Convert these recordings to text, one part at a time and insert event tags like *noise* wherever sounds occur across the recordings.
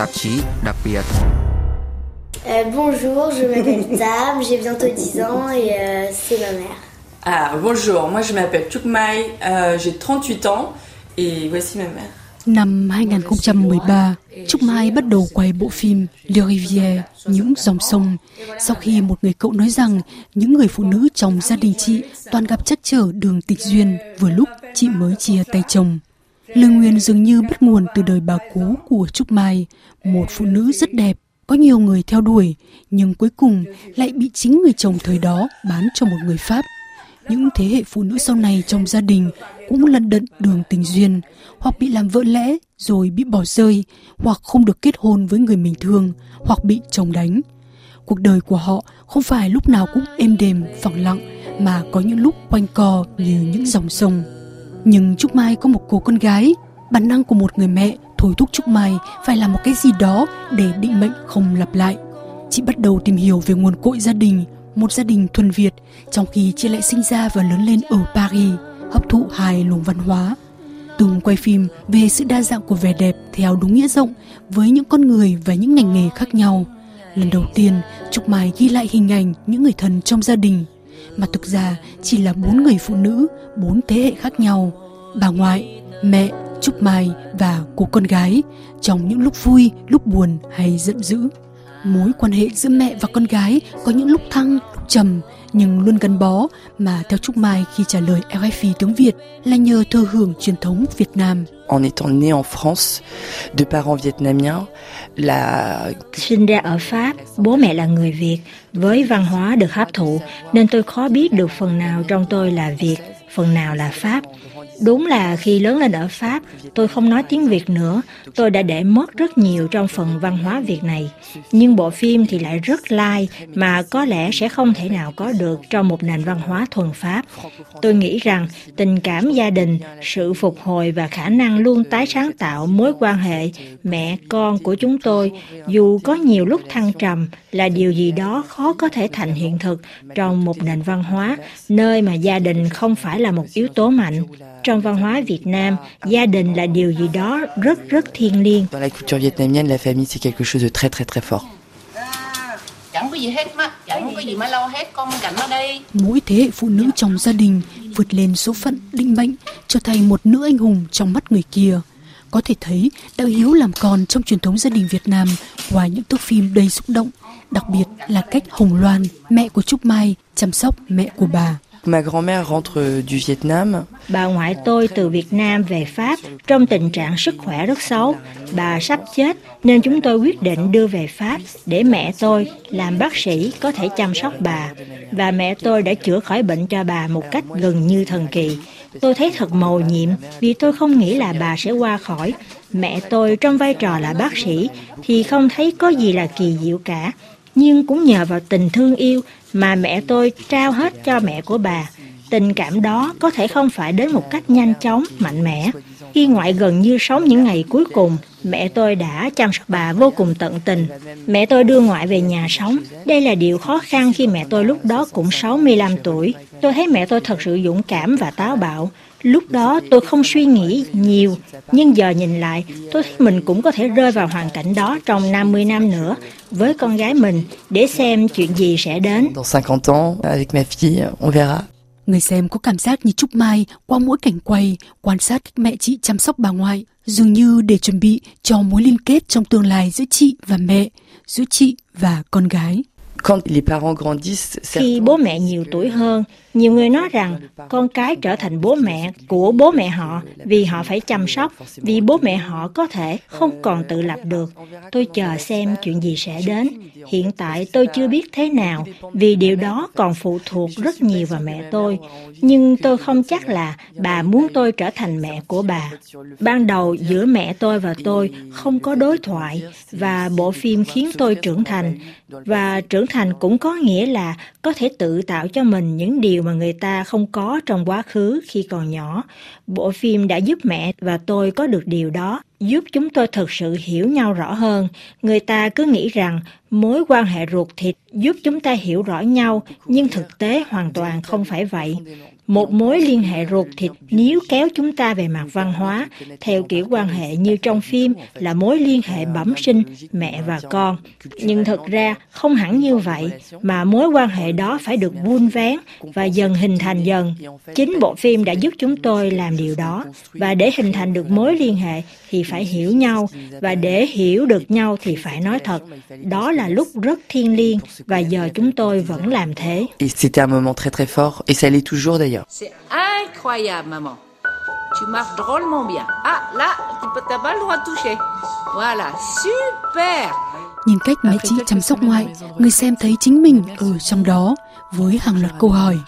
tạp chí đặc biệt. Euh, bonjour, je m'appelle *laughs* Tam, j'ai bientôt 10 ans et euh, c'est ma mère. Ah, bonjour, moi je m'appelle Chuk Mai, euh, j'ai 38 ans et voici ma mère. Năm 2013, Trúc Mai bắt đầu quay bộ phim Le Rivière, Những dòng sông, sau khi một người cậu nói rằng những người phụ nữ trong gia đình chị toàn gặp chắc trở đường tịch duyên vừa lúc chị mới chia tay chồng. Lương Nguyên dường như bắt nguồn từ đời bà cố của Trúc Mai, một phụ nữ rất đẹp, có nhiều người theo đuổi, nhưng cuối cùng lại bị chính người chồng thời đó bán cho một người Pháp. Những thế hệ phụ nữ sau này trong gia đình cũng lân đận đường tình duyên, hoặc bị làm vợ lẽ rồi bị bỏ rơi, hoặc không được kết hôn với người mình thương, hoặc bị chồng đánh. Cuộc đời của họ không phải lúc nào cũng êm đềm, phẳng lặng, mà có những lúc quanh co như những dòng sông. Nhưng Trúc Mai có một cô con gái, bản năng của một người mẹ thôi thúc Trúc Mai phải làm một cái gì đó để định mệnh không lặp lại. Chị bắt đầu tìm hiểu về nguồn cội gia đình, một gia đình thuần Việt, trong khi chị lại sinh ra và lớn lên ở Paris, hấp thụ hai luồng văn hóa. Từng quay phim về sự đa dạng của vẻ đẹp theo đúng nghĩa rộng với những con người và những ngành nghề khác nhau. Lần đầu tiên, Trúc Mai ghi lại hình ảnh những người thân trong gia đình, mà thực ra chỉ là bốn người phụ nữ, bốn thế hệ khác nhau. Bà ngoại, mẹ, Trúc Mai và cô con gái trong những lúc vui, lúc buồn hay giận dữ. Mối quan hệ giữa mẹ và con gái có những lúc thăng, lúc trầm nhưng luôn gắn bó mà theo Trúc Mai khi trả lời RFI tiếng Việt là nhờ thừa hưởng truyền thống Việt Nam. En étant né en France de parents vietnamiens, la Sinh ra ở Pháp, bố mẹ là người Việt, với văn hóa được hấp thụ nên tôi khó biết được phần nào trong tôi là Việt, phần nào là Pháp. Đúng là khi lớn lên ở Pháp, tôi không nói tiếng Việt nữa, tôi đã để mất rất nhiều trong phần văn hóa Việt này. Nhưng bộ phim thì lại rất lai mà có lẽ sẽ không thể nào có được trong một nền văn hóa thuần Pháp. Tôi nghĩ rằng tình cảm gia đình, sự phục hồi và khả năng luôn tái sáng tạo mối quan hệ mẹ con của chúng tôi, dù có nhiều lúc thăng trầm, là điều gì đó khó có thể thành hiện thực trong một nền văn hóa nơi mà gia đình không phải là một yếu tố mạnh. Trong văn hóa Việt Nam, gia đình là điều gì đó rất rất thiêng liêng. dans la culture vietnamienne, la famille c'est quelque chose de très très très fort. chẳng có gì hết má chẳng có gì mà lo hết con cảnh ở đây Mỗi thế hệ phụ nữ trong gia đình vượt lên số phận định mệnh trở thành một nữ anh hùng trong mắt người kia. Có thể thấy đạo hiếu làm con trong truyền thống gia đình Việt Nam qua những thước phim đầy xúc động, đặc biệt là cách Hồng Loan, mẹ của Trúc Mai, chăm sóc mẹ của bà. Ma grand-mère rentre euh, du Vietnam. Bà ngoại tôi từ Việt Nam về Pháp, trong tình trạng sức khỏe rất xấu. Bà sắp chết, nên chúng tôi quyết định đưa về Pháp để mẹ tôi, làm bác sĩ, có thể chăm sóc bà. Và mẹ tôi đã chữa khỏi bệnh cho bà một cách gần như thần kỳ. Tôi thấy thật mầu nhiệm, vì tôi không nghĩ là bà sẽ qua khỏi. Mẹ tôi trong vai trò là bác sĩ thì không thấy có gì là kỳ diệu cả. Nhưng cũng nhờ vào tình thương yêu mà mẹ tôi trao hết cho mẹ của bà. Tình cảm đó có thể không phải đến một cách nhanh chóng, mạnh mẽ. Khi ngoại gần như sống những ngày cuối cùng, mẹ tôi đã chăm sóc bà vô cùng tận tình. Mẹ tôi đưa ngoại về nhà sống. Đây là điều khó khăn khi mẹ tôi lúc đó cũng 65 tuổi. Tôi thấy mẹ tôi thật sự dũng cảm và táo bạo. Lúc đó tôi không suy nghĩ nhiều, nhưng giờ nhìn lại, tôi thấy mình cũng có thể rơi vào hoàn cảnh đó trong 50 năm nữa với con gái mình để xem chuyện gì sẽ đến. Dans 50 ans, avec ma fille, on verra. Người xem có cảm giác như Trúc Mai qua mỗi cảnh quay, quan sát cách mẹ chị chăm sóc bà ngoại, dường như để chuẩn bị cho mối liên kết trong tương lai giữa chị và mẹ, giữa chị và con gái. Quand les parents grandissent, Khi certains- bố mẹ nhiều tuổi hơn, nhiều người nói rằng con cái trở thành bố mẹ của bố mẹ họ vì họ phải chăm sóc, vì bố mẹ họ có thể không còn tự lập được. Tôi chờ xem chuyện gì sẽ đến. Hiện tại tôi chưa biết thế nào vì điều đó còn phụ thuộc rất nhiều vào mẹ tôi. Nhưng tôi không chắc là bà muốn tôi trở thành mẹ của bà. Ban đầu giữa mẹ tôi và tôi không có đối thoại và bộ phim khiến tôi trưởng thành và trưởng thành cũng có nghĩa là có thể tự tạo cho mình những điều mà người ta không có trong quá khứ khi còn nhỏ. Bộ phim đã giúp mẹ và tôi có được điều đó, giúp chúng tôi thực sự hiểu nhau rõ hơn. Người ta cứ nghĩ rằng mối quan hệ ruột thịt giúp chúng ta hiểu rõ nhau, nhưng thực tế hoàn toàn không phải vậy một mối liên hệ ruột thịt níu kéo chúng ta về mặt văn hóa, theo kiểu quan hệ như trong phim là mối liên hệ bẩm sinh mẹ và con. Nhưng thực ra không hẳn như vậy, mà mối quan hệ đó phải được vun vén và dần hình thành dần. Chính bộ phim đã giúp chúng tôi làm điều đó, và để hình thành được mối liên hệ thì phải hiểu nhau, và để hiểu được nhau thì phải nói thật. Đó là lúc rất thiêng liêng, và giờ chúng tôi vẫn làm thế. Et c'était un moment très très fort, et ça l'est toujours d'ailleurs. C'est incroyable, maman. Tu marches drôlement bien. Ah, là, tu peux t'as pas le droit de toucher. Voilà, super. Nhìn cách mẹ chị chăm sóc ngoại, người xem thấy chính mình ở trong đó với hàng loạt câu hỏi.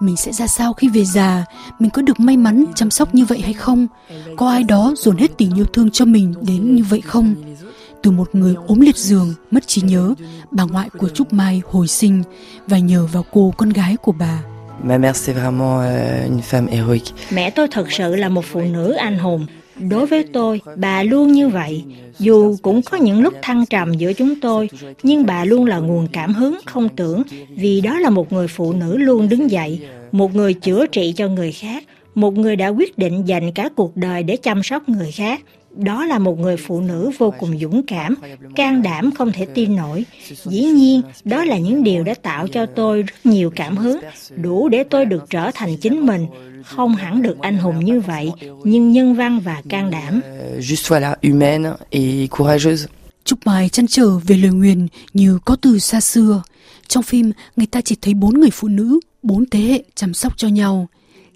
Mình sẽ ra sao khi về già? Mình có được may mắn chăm sóc như vậy hay không? Có ai đó dồn hết tình yêu thương cho mình đến như vậy không? Từ một người ốm liệt giường, mất trí nhớ, bà ngoại của Trúc Mai hồi sinh và nhờ vào cô con gái của bà. Ma mère, c'est vraiment euh, une femme héroïque. Mẹ tôi thật sự là một phụ nữ anh hùng. Đối với tôi, bà luôn như vậy. Dù cũng có những lúc thăng trầm giữa chúng tôi, nhưng bà luôn là nguồn cảm hứng không tưởng, vì đó là một người phụ nữ luôn đứng dậy, một người chữa trị cho người khác, một người đã quyết định dành cả cuộc đời để chăm sóc người khác. Đó là một người phụ nữ vô cùng dũng cảm, can đảm không thể tin nổi. Dĩ nhiên, đó là những điều đã tạo cho tôi rất nhiều cảm hứng, đủ để tôi được trở thành chính mình, không hẳn được anh hùng như vậy, nhưng nhân văn và can đảm. Euh, juste voilà, humaine et courageuse. Trúc Mai chăn trở về lời nguyền như có từ xa xưa. Trong phim, người ta chỉ thấy bốn người phụ nữ, bốn thế hệ chăm sóc cho nhau.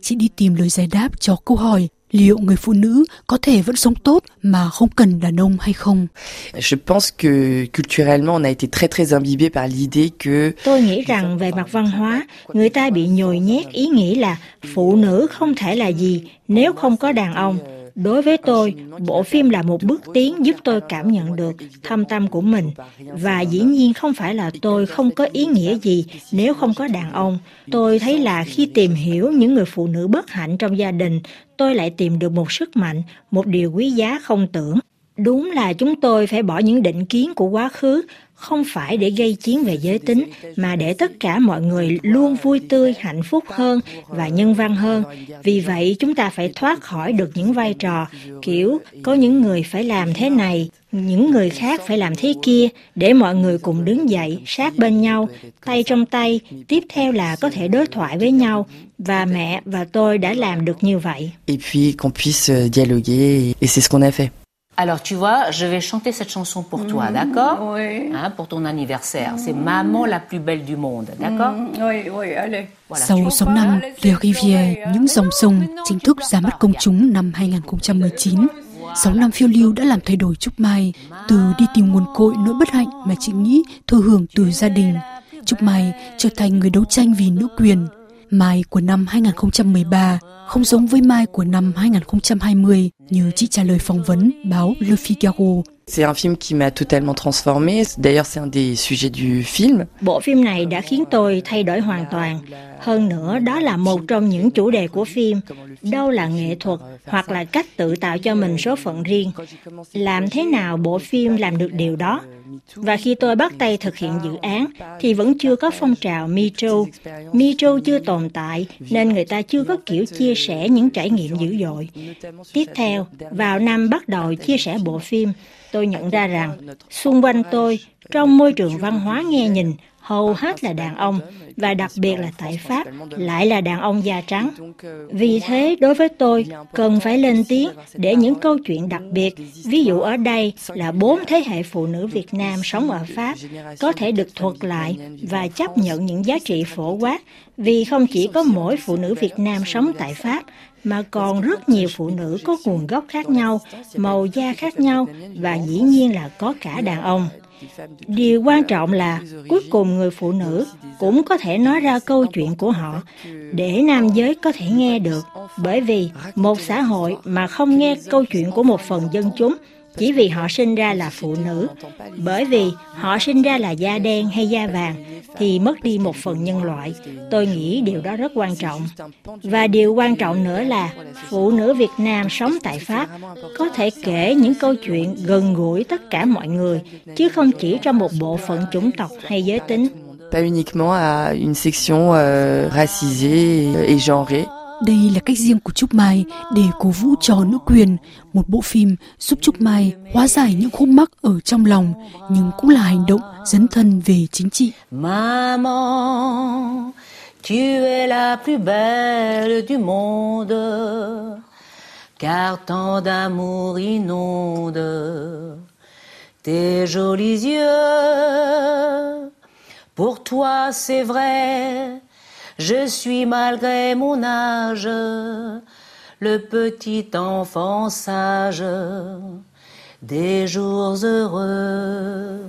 Chị đi tìm lời giải đáp cho câu hỏi liệu người phụ nữ có thể vẫn sống tốt mà không cần đàn ông hay không? Je pense que culturellement, on a été très très imbibé par l'idée que Tôi nghĩ rằng về mặt văn hóa, người ta bị nhồi nhét ý nghĩ là phụ nữ không thể là gì nếu không có đàn ông. Đối với tôi, bộ phim là một bước tiến giúp tôi cảm nhận được thâm tâm của mình. Và dĩ nhiên không phải là tôi không có ý nghĩa gì nếu không có đàn ông. Tôi thấy là khi tìm hiểu những người phụ nữ bất hạnh trong gia đình, tôi lại tìm được một sức mạnh, một điều quý giá không tưởng. Đúng là chúng tôi phải bỏ những định kiến của quá khứ, không phải để gây chiến về giới tính, mà để tất cả mọi người luôn vui tươi, hạnh phúc hơn và nhân văn hơn. Vì vậy, chúng ta phải thoát khỏi được những vai trò, kiểu có những người phải làm thế này, những người khác phải làm thế kia, để mọi người cùng đứng dậy, sát bên nhau, tay trong tay, tiếp theo là có thể đối thoại với nhau. Và mẹ và tôi đã làm được như vậy. et puis qu'on puisse dialoguer, et c'est ce qu'on a fait. Alors, tu vois, je vais chanter cette chanson pour toi, d'accord Oui. Hein, Pour ton anniversaire. C'est Maman la plus belle du monde, d'accord Oui, oui, allez. Voilà. Sau 6 năm, Le Rivière, những dòng sông chính thức ra mắt công chúng năm 2019. 6 năm phiêu lưu đã làm thay đổi Trúc Mai, từ đi tìm nguồn cội nỗi bất hạnh mà chị nghĩ thừa hưởng từ gia đình. Trúc Mai trở thành người đấu tranh vì nữ quyền. Mai của năm 2013 không giống với Mai của năm 2020 như chị trả lời phỏng vấn báo Le Figaro. C'est un film qui m'a totalement transformé. D'ailleurs, c'est un des sujets du film. Bộ phim này đã khiến tôi thay đổi hoàn toàn. Hơn nữa, đó là một trong những chủ đề của phim. Đâu là nghệ thuật hoặc là cách tự tạo cho mình số phận riêng. Làm thế nào bộ phim làm được điều đó? Và khi tôi bắt tay thực hiện dự án thì vẫn chưa có phong trào Me Too. Me Too chưa tồn tại nên người ta chưa có kiểu chia sẻ những trải nghiệm dữ dội. Tiếp theo, vào năm bắt đầu chia sẻ bộ phim, tôi nhận ra rằng xung quanh tôi, trong môi trường văn hóa nghe nhìn, hầu hết là đàn ông và đặc biệt là tại Pháp lại là đàn ông da trắng. Vì thế, đối với tôi, cần phải lên tiếng để những câu chuyện đặc biệt, ví dụ ở đây là bốn thế hệ phụ nữ Việt Nam sống ở Pháp, có thể được thuật lại và chấp nhận những giá trị phổ quát, vì không chỉ có mỗi phụ nữ Việt Nam sống tại Pháp, mà còn rất nhiều phụ nữ có nguồn gốc khác nhau, màu da khác nhau và dĩ nhiên là có cả đàn ông. Điều quan trọng là cuối cùng người phụ nữ cũng có thể nói ra câu chuyện của họ để nam giới có thể nghe được. Bởi vì một xã hội mà không nghe câu chuyện của một phần dân chúng chỉ vì họ sinh ra là phụ nữ, bởi vì họ sinh ra là da đen hay da vàng thì mất đi một phần nhân loại. Tôi nghĩ điều đó rất quan trọng. Và điều quan trọng nữa là phụ nữ Việt Nam sống tại Pháp có thể kể những câu chuyện gần gũi tất cả mọi người, chứ không chỉ trong một bộ phận chủng tộc hay giới tính. Pas uniquement à une section euh, racisée et genrée. Đây là cách riêng của Trúc Mai để cố vũ cho nữ quyền, một bộ phim giúp Trúc Mai hóa giải những khúc mắc ở trong lòng, nhưng cũng là hành động dấn thân về chính trị. Maman, tu es la plus belle du monde, car tant d'amour inonde tes jolis yeux. Pour toi, c'est vrai, je suis malgré mon âge le petit enfant sage des jours heureux.